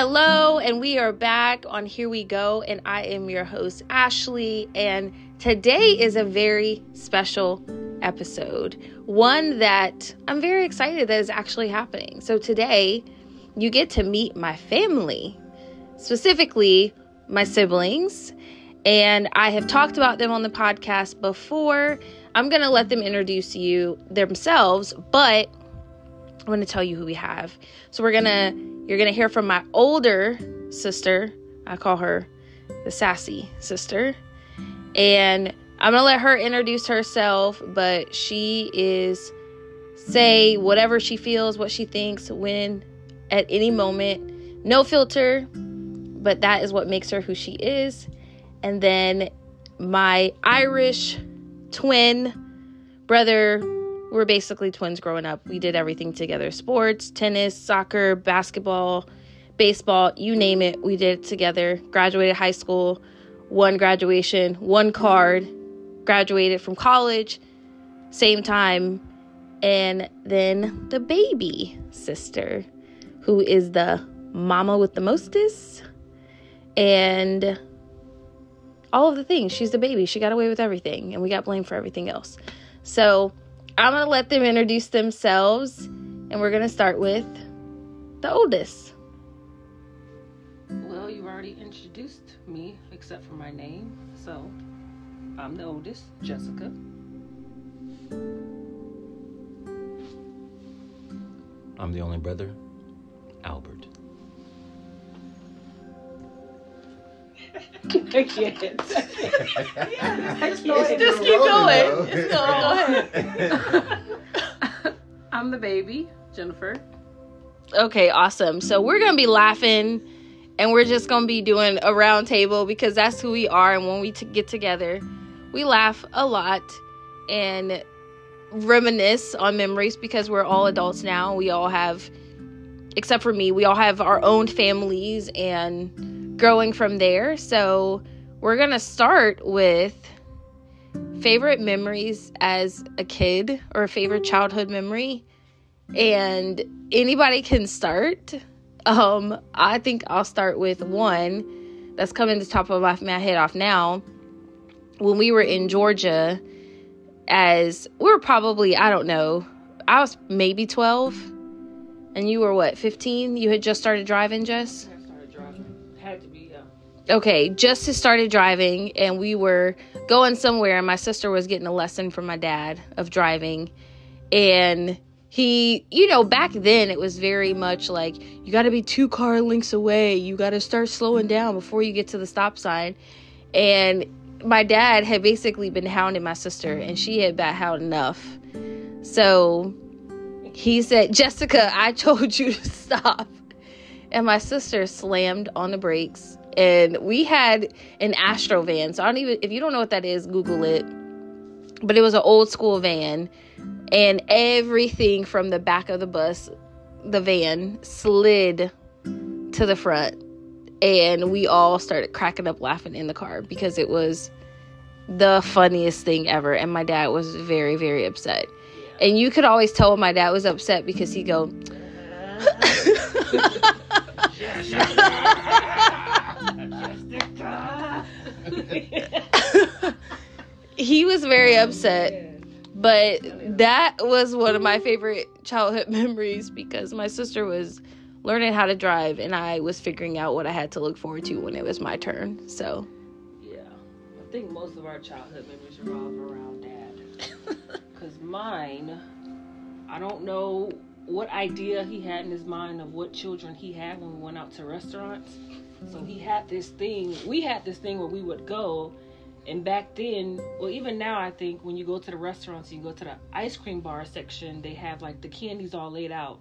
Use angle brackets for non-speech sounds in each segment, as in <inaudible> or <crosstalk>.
Hello, and we are back on Here We Go, and I am your host, Ashley. And today is a very special episode, one that I'm very excited that is actually happening. So, today you get to meet my family, specifically my siblings, and I have talked about them on the podcast before. I'm going to let them introduce you themselves, but I'm going to tell you who we have. So, we're going to you're going to hear from my older sister. I call her the sassy sister. And I'm going to let her introduce herself, but she is say whatever she feels, what she thinks, when, at any moment. No filter, but that is what makes her who she is. And then my Irish twin brother we are basically twins growing up. We did everything together sports, tennis, soccer, basketball, baseball, you name it. We did it together. Graduated high school, one graduation, one card, graduated from college, same time. And then the baby sister, who is the mama with the mostest. And all of the things. She's the baby. She got away with everything, and we got blamed for everything else. So, I'm going to let them introduce themselves, and we're going to start with the oldest. Well, you've already introduced me, except for my name. So, I'm the oldest, Jessica. I'm the only brother, Albert. I can't. I can't. Just keep going. Just go, go ahead. I'm the baby, Jennifer. Okay, awesome. So we're gonna be laughing, and we're just gonna be doing a round table because that's who we are. And when we t- get together, we laugh a lot and reminisce on memories because we're all adults now. We all have, except for me, we all have our own families and growing from there. So, we're going to start with favorite memories as a kid or a favorite childhood memory. And anybody can start. Um, I think I'll start with one that's coming to the top of my, my head off now. When we were in Georgia, as we were probably, I don't know, I was maybe 12, and you were what, 15? You had just started driving, Jess? Okay, just started driving and we were going somewhere. And my sister was getting a lesson from my dad of driving and he you know back then it was very much like you got to be two car lengths away. You got to start slowing down before you get to the stop sign. And my dad had basically been hounding my sister and she had about had enough. So he said jessica i <laughs> told you to stop and my sister slammed on the brakes and we had an Astro van. So I don't even if you don't know what that is, Google it. But it was an old school van, and everything from the back of the bus, the van, slid to the front, and we all started cracking up laughing in the car because it was the funniest thing ever. And my dad was very, very upset. And you could always tell when my dad was upset because he'd go. <laughs> he was very upset. But that was one of my favorite childhood <laughs> memories because my sister was learning how to drive and I was figuring out what I had to look forward to when it was my turn. So, yeah. I think most of our childhood memories revolve around dad. <laughs> Cuz mine I don't know what idea he had in his mind of what children he had when we went out to restaurants. So he had this thing, we had this thing where we would go and back then, well, even now, I think when you go to the restaurants, you go to the ice cream bar section, they have like the candies all laid out.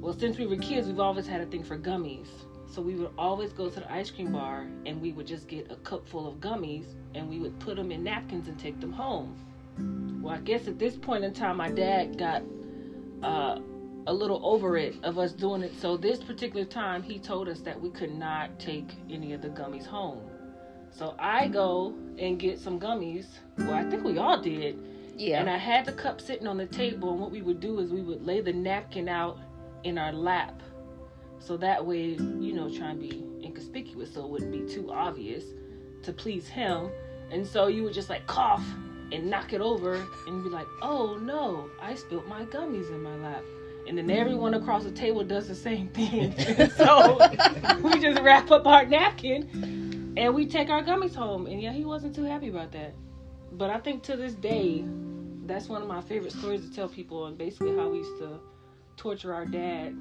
Well, since we were kids, we've always had a thing for gummies. So we would always go to the ice cream bar and we would just get a cup full of gummies and we would put them in napkins and take them home. Well, I guess at this point in time, my dad got uh, a little over it of us doing it. So this particular time, he told us that we could not take any of the gummies home. So I go and get some gummies. Well, I think we all did. Yeah. And I had the cup sitting on the table, and what we would do is we would lay the napkin out in our lap So that way, you know, trying to be inconspicuous so it wouldn't be too obvious to please him. And so you would just like cough and knock it over and be like, oh no, I spilled my gummies in my lap. And then everyone across the table does the same thing. <laughs> <laughs> so we just wrap up our napkin and we take our gummies home. And yeah, he wasn't too happy about that. But I think to this day, that's one of my favorite stories to tell people and basically how we used to torture our dad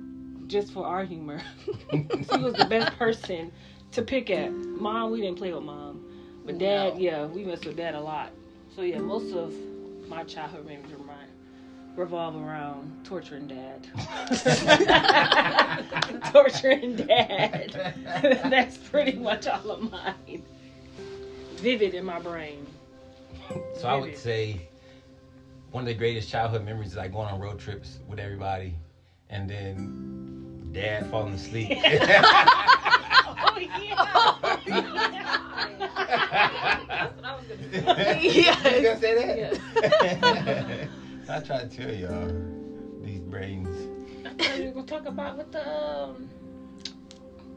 just for our humor. <laughs> he was the best person to pick at. Mom, we didn't play with mom. But dad, No. yeah, we messed with dad a lot. So yeah, most of my childhood memories of mine revolve around torturing dad. <laughs> <laughs> torturing dad. <laughs> That's pretty much all of mine. Vivid in my brain. So I would say one of the greatest childhood memories is like going on road trips with everybody, and then dad falling asleep. Oh yeah. That's what I was gonna say. Yes. You gonna say that? Yes. <laughs> I try to tell y'all these brains, I thought you were gonna talk about with the um,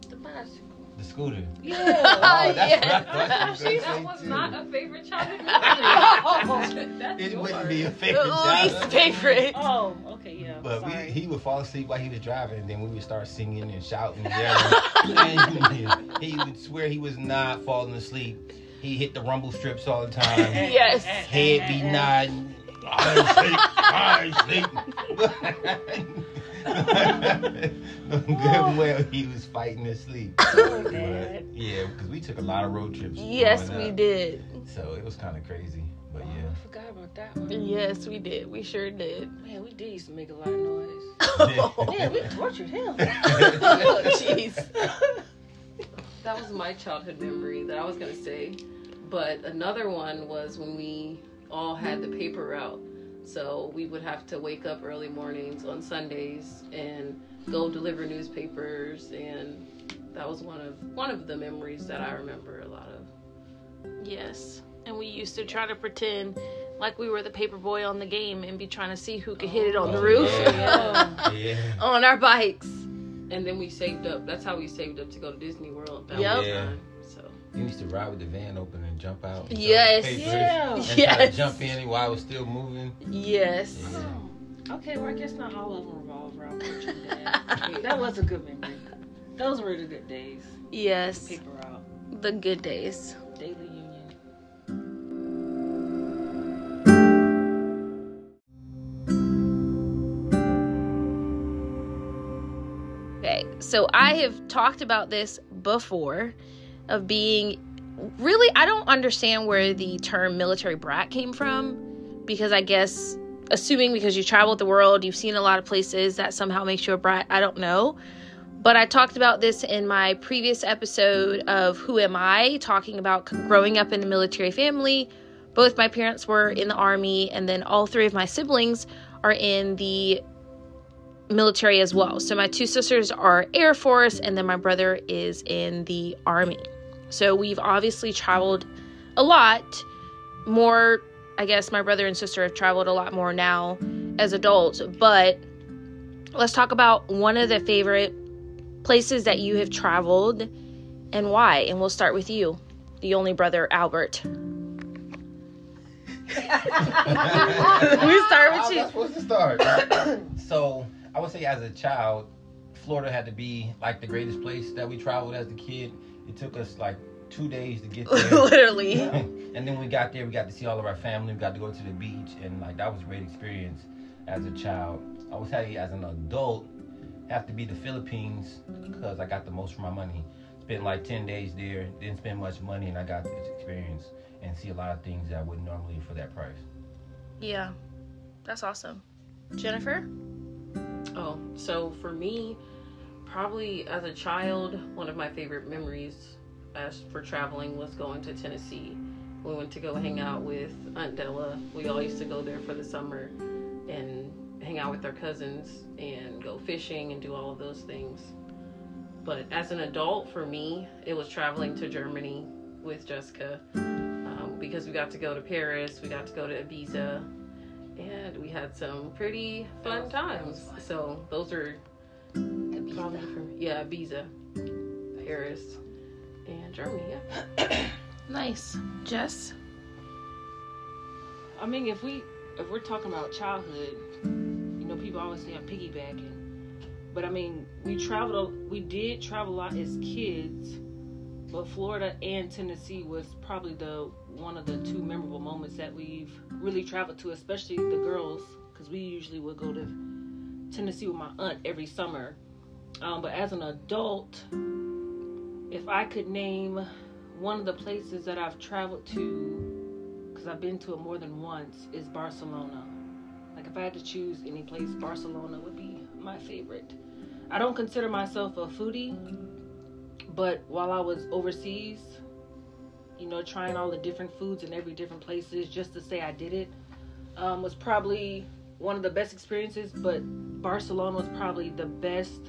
the bicycle. the scooter. Yeah. <laughs> Oh, that's Yeah. what I thought you were Actually, gonna that was too. not a favorite childhood memory. <laughs> That's It yours. wouldn't be a favorite Least favorite. Oh, okay, yeah. But we, he would fall asleep while he was driving, and then we would start singing and shouting and yelling. and he would swear he was not falling asleep. He hit the rumble strips all the time. <laughs> Yes. Head be <laughs> nodding. I sleep. I sleep. Good well, he was fighting his sleep. Oh, But, Dad. yeah, because we took a lot of road trips. Yes, we up, did. So it was kind of crazy. But Oh, yeah. I forgot about that one. Yes, we did. We sure did. Man, we did used to make a lot of noise. Oh, <laughs> Yeah, we tortured him. Oh, jeez. That was my childhood memory that I was gonna say. But another one was when we all had the paper route. So we would have to wake up early mornings on Sundays and go deliver newspapers and that was one of one of the memories that I remember a lot of. Yes. And we used to try to pretend like we were the paper boy on the game and be trying to see who could hit it on the Oh, roof Yeah. <laughs> yeah. on our bikes. Mm-hmm. And then we saved up. That's how we saved up to go to Disney World. That Yep. one Yeah. time. So You used to ride with the van open and jump out. and Yes. Yeah. And try to jump in while it was still moving. Yes. Yeah. Oh, okay, well, I guess not all of them revolve around torturing dad. <laughs> that was a good memory. Those were the good days. Yes. Paper out. The good days. Okay, so I have talked about this before of being really, I don't understand where the term military brat came from because I guess, assuming because you traveled the world, you've seen a lot of places, that somehow makes you a brat. I don't know. But I talked about this in my previous episode of Who Am I, talking about growing up in a military family. Both my parents were in the army, and then all three of my siblings are in the military as well. So my two sisters are Air Force, and then my brother is in the Army. So we've obviously traveled a lot more. I guess my brother and sister have traveled a lot more now as adults. But let's talk about one of the favorite places that you have traveled and why. And we'll start with you, the only brother, Albert. <laughs> <laughs> we start with was I you. supposed to start? <coughs> so I would say as a child, Florida had to be like the greatest place that we traveled as a kid. It took us like two days to get <laughs> there. Literally. <laughs> and then we got there, we got to see all of our family. We got to go to the beach, and like that was a great experience as a child. I would say as an adult, have to be the Philippines because I got the most for my money. Spent like ten days there, didn't spend much money, and I got this experience and see a lot of things that I wouldn't normally for that price. Yeah, that's awesome. Jennifer? Oh, so for me, probably as a child, one of my favorite memories as for traveling was going to Tennessee. We went to go hang out with Aunt Della. We all used to go there for the summer and hang out with our cousins and go fishing and do all of those things. But as an adult, for me, it was traveling to Germany with Jessica um, because we got to go to Paris, we got to go to Ibiza, we had some pretty fun was- times. fun. So those are Probably for yeah, Ibiza, Paris, and Germany. Yeah. <coughs> Nice. Jess? I mean, if we if we're talking about childhood, you know, people always say I'm piggybacking, but I mean, we traveled, we did travel a lot as kids, but Florida and Tennessee was probably the one of the two memorable moments that we've really traveled to, especially the girls, because we usually would go to Tennessee with my aunt every summer. Um, but as an adult, if I could name one of the places that I've traveled to, because I've been to it more than once, is Barcelona. Like if I had to choose any place, Barcelona would be my favorite. I don't consider myself a foodie, but while I was overseas, you know, trying all the different foods in every different places, just to say I did it, um, was probably one of the best experiences. But Barcelona was probably the best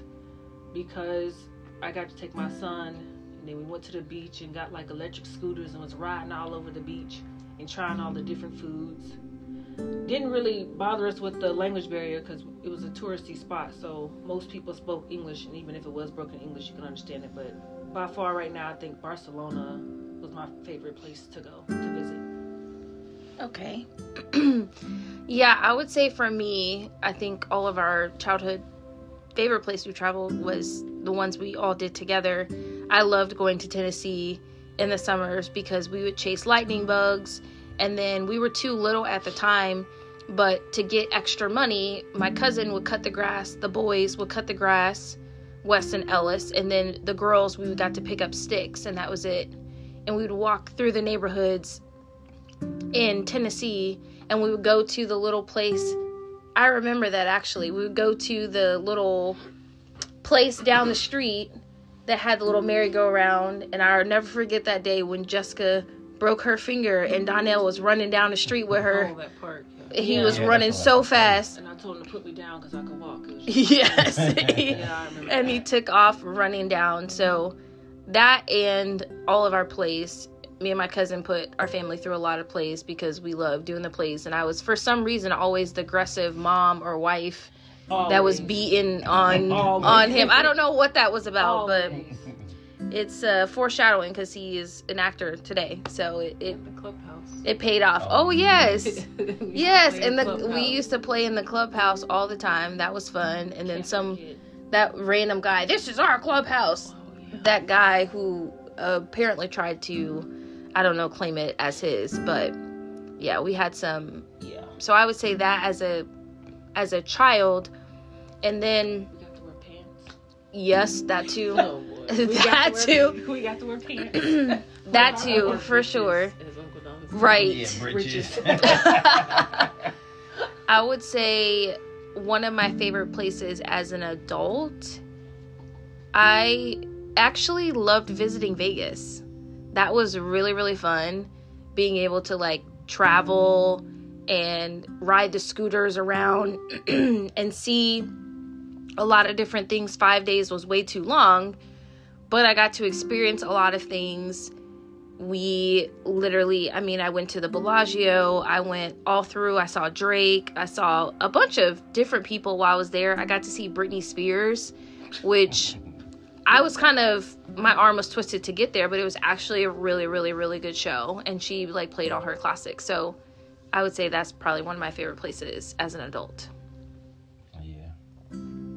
because I got to take my son, and then we went to the beach and got like electric scooters and was riding all over the beach and trying all the different foods. Didn't really bother us with the language barrier because it was a touristy spot, so most people spoke English, and even if it was broken English, you could understand it. But by far, right now, I think Barcelona was my favorite place to go to visit. Okay. <clears throat> yeah, I would say for me, I think all of our childhood favorite place we traveled was the ones we all did together. I loved going to Tennessee in the summers because we would chase lightning bugs and then we were too little at the time, but to get extra money, my cousin would cut the grass, the boys would cut the grass, Wes and Ellis, and then the girls we got to pick up sticks and that was it. And we would walk through the neighborhoods in Tennessee and we would go to the little place. I remember that actually. We would go to the little place down the street that had the little merry-go-round and I'll never forget that day when Jessica broke her finger and Donnell was running down the street with her. Oh, that part. He Yeah. was Yeah, running so what fast. And I told him to put me down because I could walk. <laughs> Yes. <laughs> yeah, I remember. and he took off running down. So that and all of our plays, me and my cousin put our family through a lot of plays because we love doing the plays. And I was, for some reason, always the aggressive mom or wife that was Always. beating on <laughs> Always. on him. I don't know what that was about, but it's uh, foreshadowing because he is an actor today. So it it, The clubhouse. it paid off. Oh. Oh yes. <laughs> We used to Yes, and the clubhouse. we used to play in the clubhouse all the time. That was fun. And then Can't some that random guy. This is our clubhouse. Yeah. That guy who apparently tried to, I don't know, claim it as his. But yeah, we had some. Yeah. So I would say that as a as a child, and then We got to wear pants. yes, that too. Oh, boy. <laughs> We got That to too. <laughs> We got to wear pants. <clears throat> that too, for sure. As Uncle Don said. Right. Yeah, bridges. <laughs> I would say one of my favorite places as an adult. I actually loved visiting Vegas. That was really, really fun. Being able to like travel and ride the scooters around <clears throat> and see a lot of different things. Five days was way too long, but I got to experience a lot of things we literally i mean i went to the bellagio i went all through i saw drake i saw a bunch of different people while i was there i got to see britney spears which i was kind of my arm was twisted to get there but it was actually a really really really good show and she like played all her classics so i would say that's probably one of my favorite places as an adult yeah.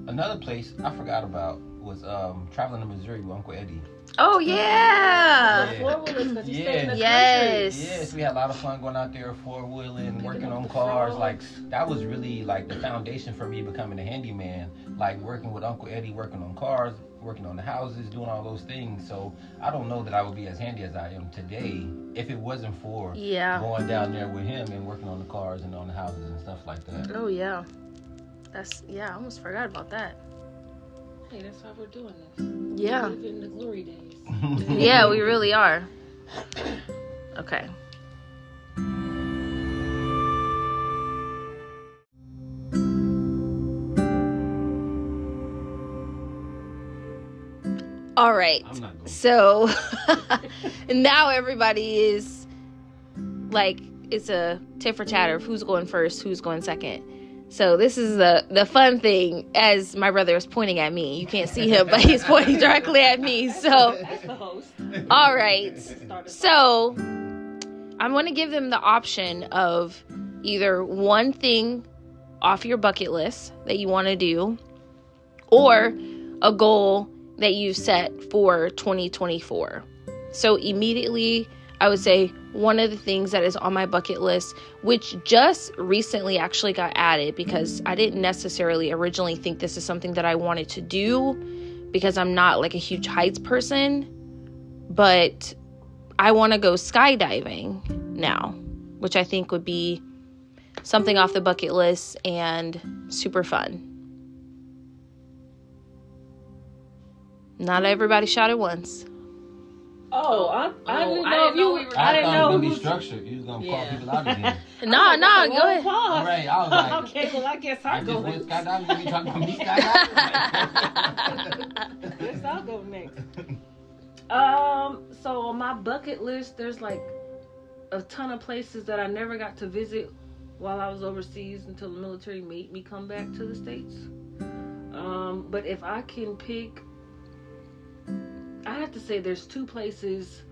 Another place I forgot about was um, traveling to Missouri with Uncle Eddie. oh yeah Yeah. Four wheelers because you stay in the Yes. Yes, we had a lot of fun going out there, four wheeling, working on cars. Like that was really like the foundation for me becoming a handyman. Like working with Uncle Eddie, working on cars, working on the houses, doing all those things. So I don't know that I would be as handy as I am today if it wasn't for yeah going down there with him and working on the cars and on the houses and stuff like that. oh yeah that's yeah i almost forgot about that Hey, that's why we're doing this. yeah Live in the glory days. <laughs> Yeah, we really are. Okay. All right. I'm not going. So <laughs> now everybody is like, it's a tit for tat of who's going first, who's going second. So this is the the fun thing. As my brother is pointing at me, you can't see him, but he's <laughs> pointing directly at me. So, That's the host. all right. <laughs> So, I'm going to give them the option of either one thing off your bucket list that you want to do, or a goal that you set for 2024. So, immediately, I would say one of the things that is on my bucket list, which just recently actually got added because I didn't necessarily originally think this is something that I wanted to do because I'm not like a huge heights person, but I want to go skydiving now, which I think would be something off the bucket list and super fun. Not everybody shot at once. Oh, I, I Oh, didn't I know didn't if you. know we were- I didn't know it was who gonna be was. structured. You was gonna call people out again. No, no, go ahead. pause. All right, I was <laughs> like, okay, well, I guess I I'll just go went next. skydiving. You talking about me <laughs> skydiving? guess I'll go next. <laughs> Um, so on my bucket list, there's like a ton of places that I never got to visit while I was overseas until the military made me come back to the states. Um, but if I can pick, I have to say there's two places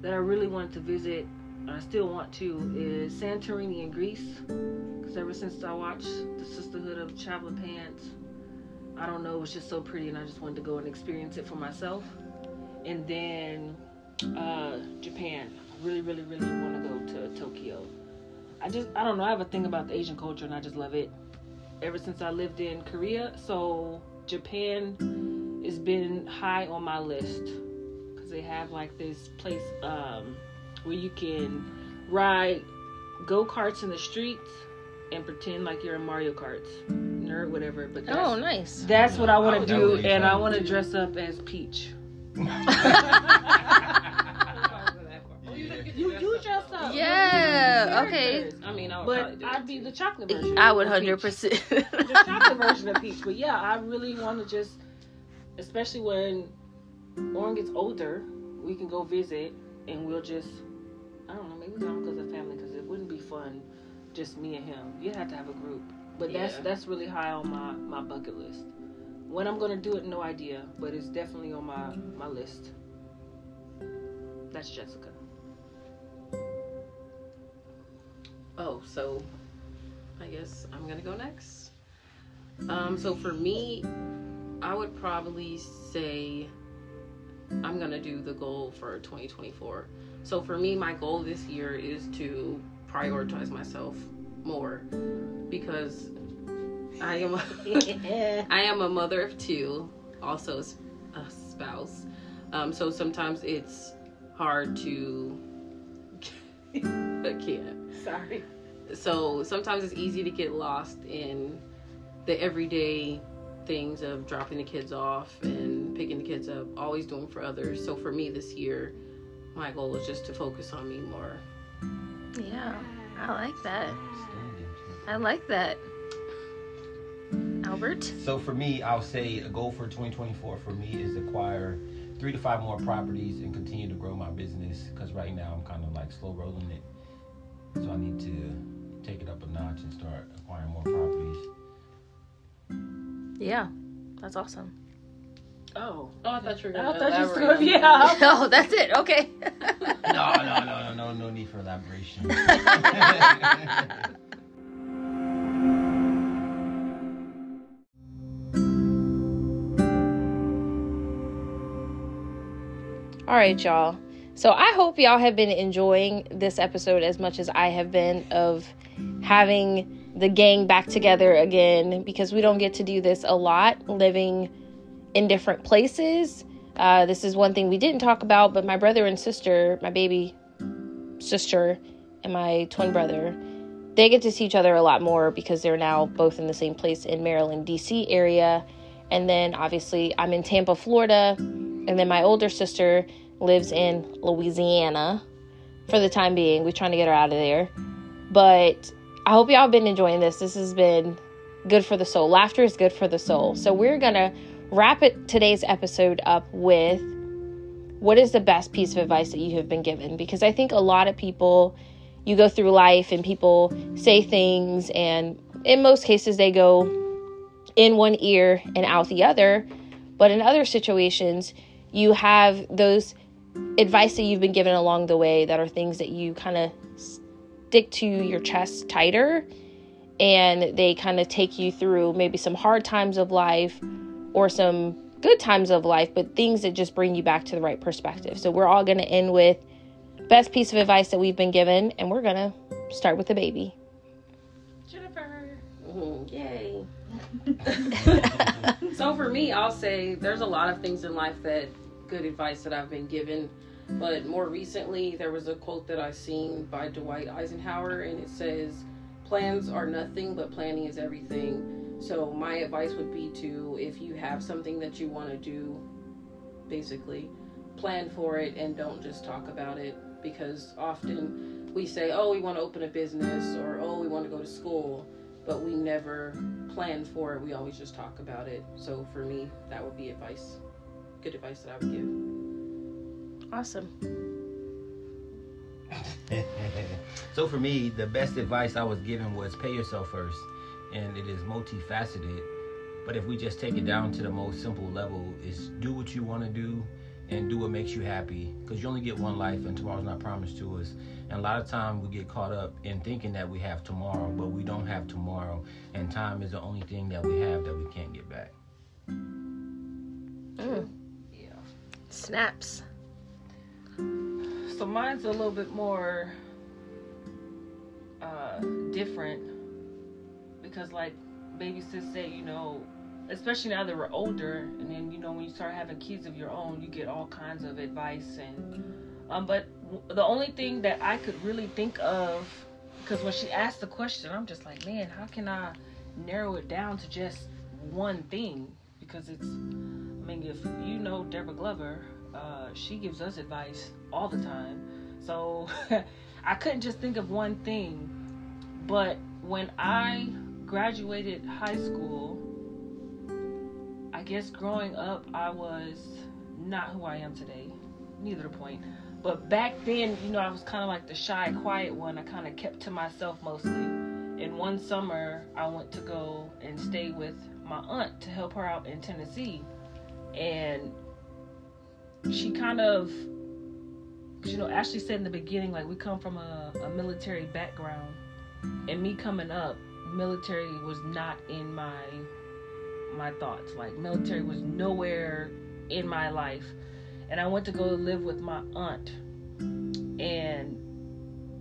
that I really wanted to visit. and I still want to is Santorini in Greece. Because ever since I watched The Sisterhood of Traveling Pants, I don't know, it was just so pretty, and I just wanted to go and experience it for myself. And then uh, Japan. I really, really, really want to go to Tokyo. I just, I don't know, I have a thing about the Asian culture, and I just love it. Ever since I lived in Korea, so Japan has been high on my list they have like this place um, where you can ride go karts in the streets and pretend like you're in Mario Karts, nerd, whatever. But that's, Oh, nice. that's what I want to do, would and I want to dress up as Peach. <laughs> You you dress up. Yeah, okay. I mean, I would But probably do I'd it be too. the chocolate version. I would 100%. <laughs> the chocolate version of Peach. But yeah, I really want to just, especially when Oren gets older, we can go visit and we'll just, I don't know, maybe we don't go as a family because it wouldn't be fun, just me and him. You'd have to have a group. But that's that's really high on my my bucket list. When I'm gonna do it, no idea, but it's definitely on my my list. That's Jessica. Oh, so I guess I'm gonna go next. Um, so for me, I would probably say I'm gonna do the goal for 2024. So for me, my goal this year is to prioritize myself more because I am a, <laughs> I am a mother of two, also a spouse. Um, so sometimes it's hard to. <laughs> I can't Sorry. so sometimes it's easy to get lost in the everyday things of dropping the kids off and picking the kids up always doing for others so for me this year my goal is just to focus on me more yeah, I like that. I like that. Albert? So for me, I'll say a goal for 2024 for me is acquire three to five more properties and continue to grow my business. Because right now I'm kind of like slow rolling it, so I need to take it up a notch and start acquiring more properties. Yeah, that's awesome. Oh. oh i thought you were oh, I gonna thought you elaborate was on gonna, yeah. <laughs> <laughs> oh, that's it. Okay. <laughs> No, no, no, no, no, no need for elaboration. All right, y'all. So I hope y'all have been enjoying this episode as much as I have been of having the gang back together again because we don't get to do this a lot living in different places. Uh, this is one thing we didn't talk about, but my brother and sister, my baby sister, and my twin brother, they get to see each other a lot more because they're now both in the same place in Maryland, DC area. And then obviously I'm in Tampa, Florida, and then my older sister lives in Louisiana for the time being. We're trying to get her out of there. But I hope y'all been enjoying this. This has been good for the soul. Laughter is good for the soul. So we're going to wrap it today's episode up with what is the best piece of advice that you have been given because I think a lot of people you go through life and people say things and in most cases, they go in one ear and out the other. But in other situations, you have those advice that you've been given along the way that are things that you kind of stick to your chest tighter and they kind of take you through maybe some hard times of life or some good times of life, but things that just bring you back to the right perspective. So we're all going to end with best piece of advice that we've been given, and we're going to start with the baby. Jennifer. Mm, yay. <laughs> so for me, I'll say there's a lot of things in life that good advice that I've been given. But more recently, there was a quote that I seen by Dwight Eisenhower, and it says, "Plans are nothing, but planning is everything." So my advice would be to, if you have something that you want to do, basically, plan for it and don't just talk about it. Because often we say, "Oh, we want to open a business," or "Oh, we want to go to school," but we never plan for it. We always just talk about it. So for me, that would be advice good advice that I would give. Awesome. <laughs> so for me, the best advice I was given was pay yourself first, and it is multifaceted. But if we just take it down to the most simple level, is do what you want to do and do what makes you happy because you only get one life and tomorrow's not promised to us and a lot of time we get caught up in thinking that we have tomorrow but we don't have tomorrow and time is the only thing that we have that we can't get back mm snaps. So mine's a little bit more uh, different because, like baby sis said, you know, especially now that we're older, and then you know when you start having kids of your own, you get all kinds of advice and. Um, but the only thing that I could really think of, because when she asked the question, I'm just like, man, how can I narrow it down to just one thing? Because it's I mean, if you know Deborah Glover, uh, she gives us advice all the time. So <laughs> I couldn't just think of one thing. But when I graduated high school, I guess growing up, I was not who I am today. Neither the point. But back then, you know, I was kind of like the shy, quiet one. I kind of kept to myself mostly. And one summer, I went to go and stay with my aunt to help her out in Tennessee and she kind of you know ashley said in the beginning like we come from a, a military background and me coming up military was not in my my thoughts like military was nowhere in my life and i went to go live with my aunt and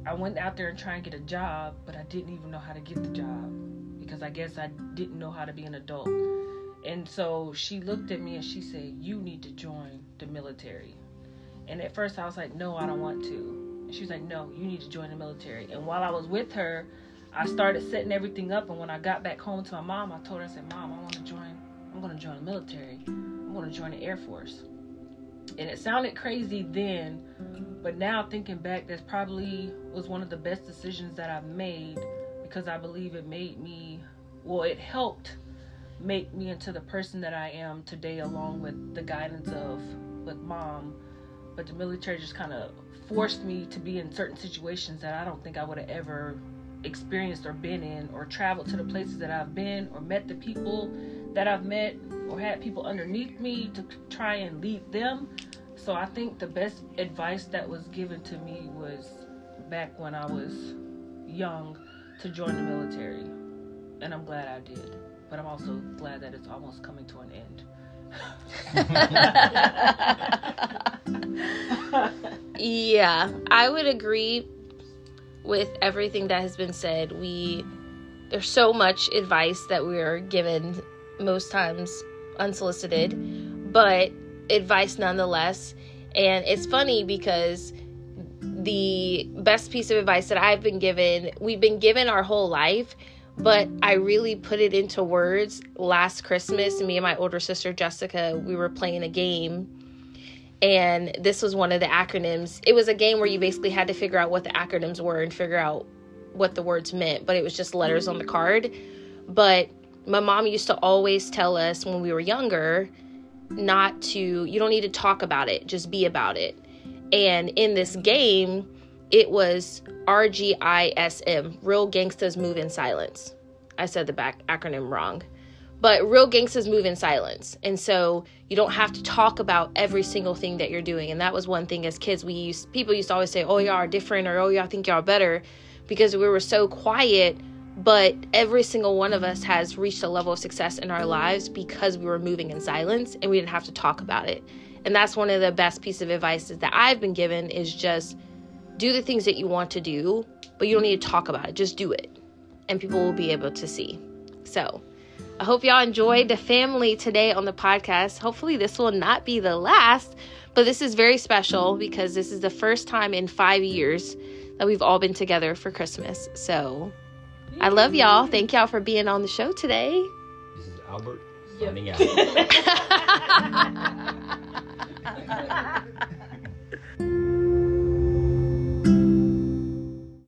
i went out there and try and get a job but i didn't even know how to get the job because i guess i didn't know how to be an adult and so she looked at me and she said, You need to join the military. And at first I was like, No, I don't want to. And she was like, No, you need to join the military. And while I was with her, I started setting everything up. And when I got back home to my mom, I told her, I said, Mom, I want to join, I'm going to join the military. I'm going to join the Air Force. And it sounded crazy then, but now thinking back, that probably was one of the best decisions that I've made because I believe it made me, well, it helped make me into the person that I am today, along with the guidance of with mom. But the military just kind of forced me to be in certain situations that I don't think I would have ever experienced or been in, or traveled to the places that I've been, or met the people that I've met, or had people underneath me to try and lead them. So I think the best advice that was given to me was back when I was young to join the military. And I'm glad I did but I'm also glad that it's almost coming to an end. <laughs> <laughs> yeah, I would agree with everything that has been said. We there's so much advice that we are given most times unsolicited, but advice nonetheless. And it's funny because the best piece of advice that I've been given, we've been given our whole life, but I really put it into words last Christmas. Me and my older sister Jessica, we were playing a game, and this was one of the acronyms. It was a game where you basically had to figure out what the acronyms were and figure out what the words meant, but it was just letters on the card. But my mom used to always tell us when we were younger not to, you don't need to talk about it, just be about it. And in this game, it was RGISM, Real Gangsters Move in Silence. I said the back acronym wrong. But real gangsters move in silence. And so you don't have to talk about every single thing that you're doing. And that was one thing as kids we used people used to always say, Oh, y'all are different or oh y'all think y'all better because we were so quiet. But every single one of us has reached a level of success in our lives because we were moving in silence and we didn't have to talk about it. And that's one of the best pieces of advice that I've been given is just do the things that you want to do, but you don't need to talk about it. Just do it. And people will be able to see. So, I hope y'all enjoyed the family today on the podcast. Hopefully, this will not be the last, but this is very special because this is the first time in five years that we've all been together for Christmas. So, I love y'all. Thank y'all for being on the show today. This is Albert Yep. signing out. <laughs> <laughs> <laughs>